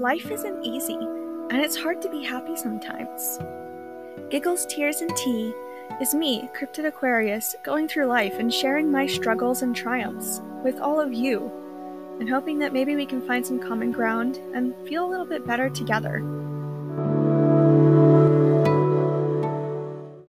life isn't easy, and it's hard to be happy sometimes. Giggles, Tears, and Tea is me, Cryptid Aquarius, going through life and sharing my struggles and triumphs with all of you, and hoping that maybe we can find some common ground and feel a little bit better together.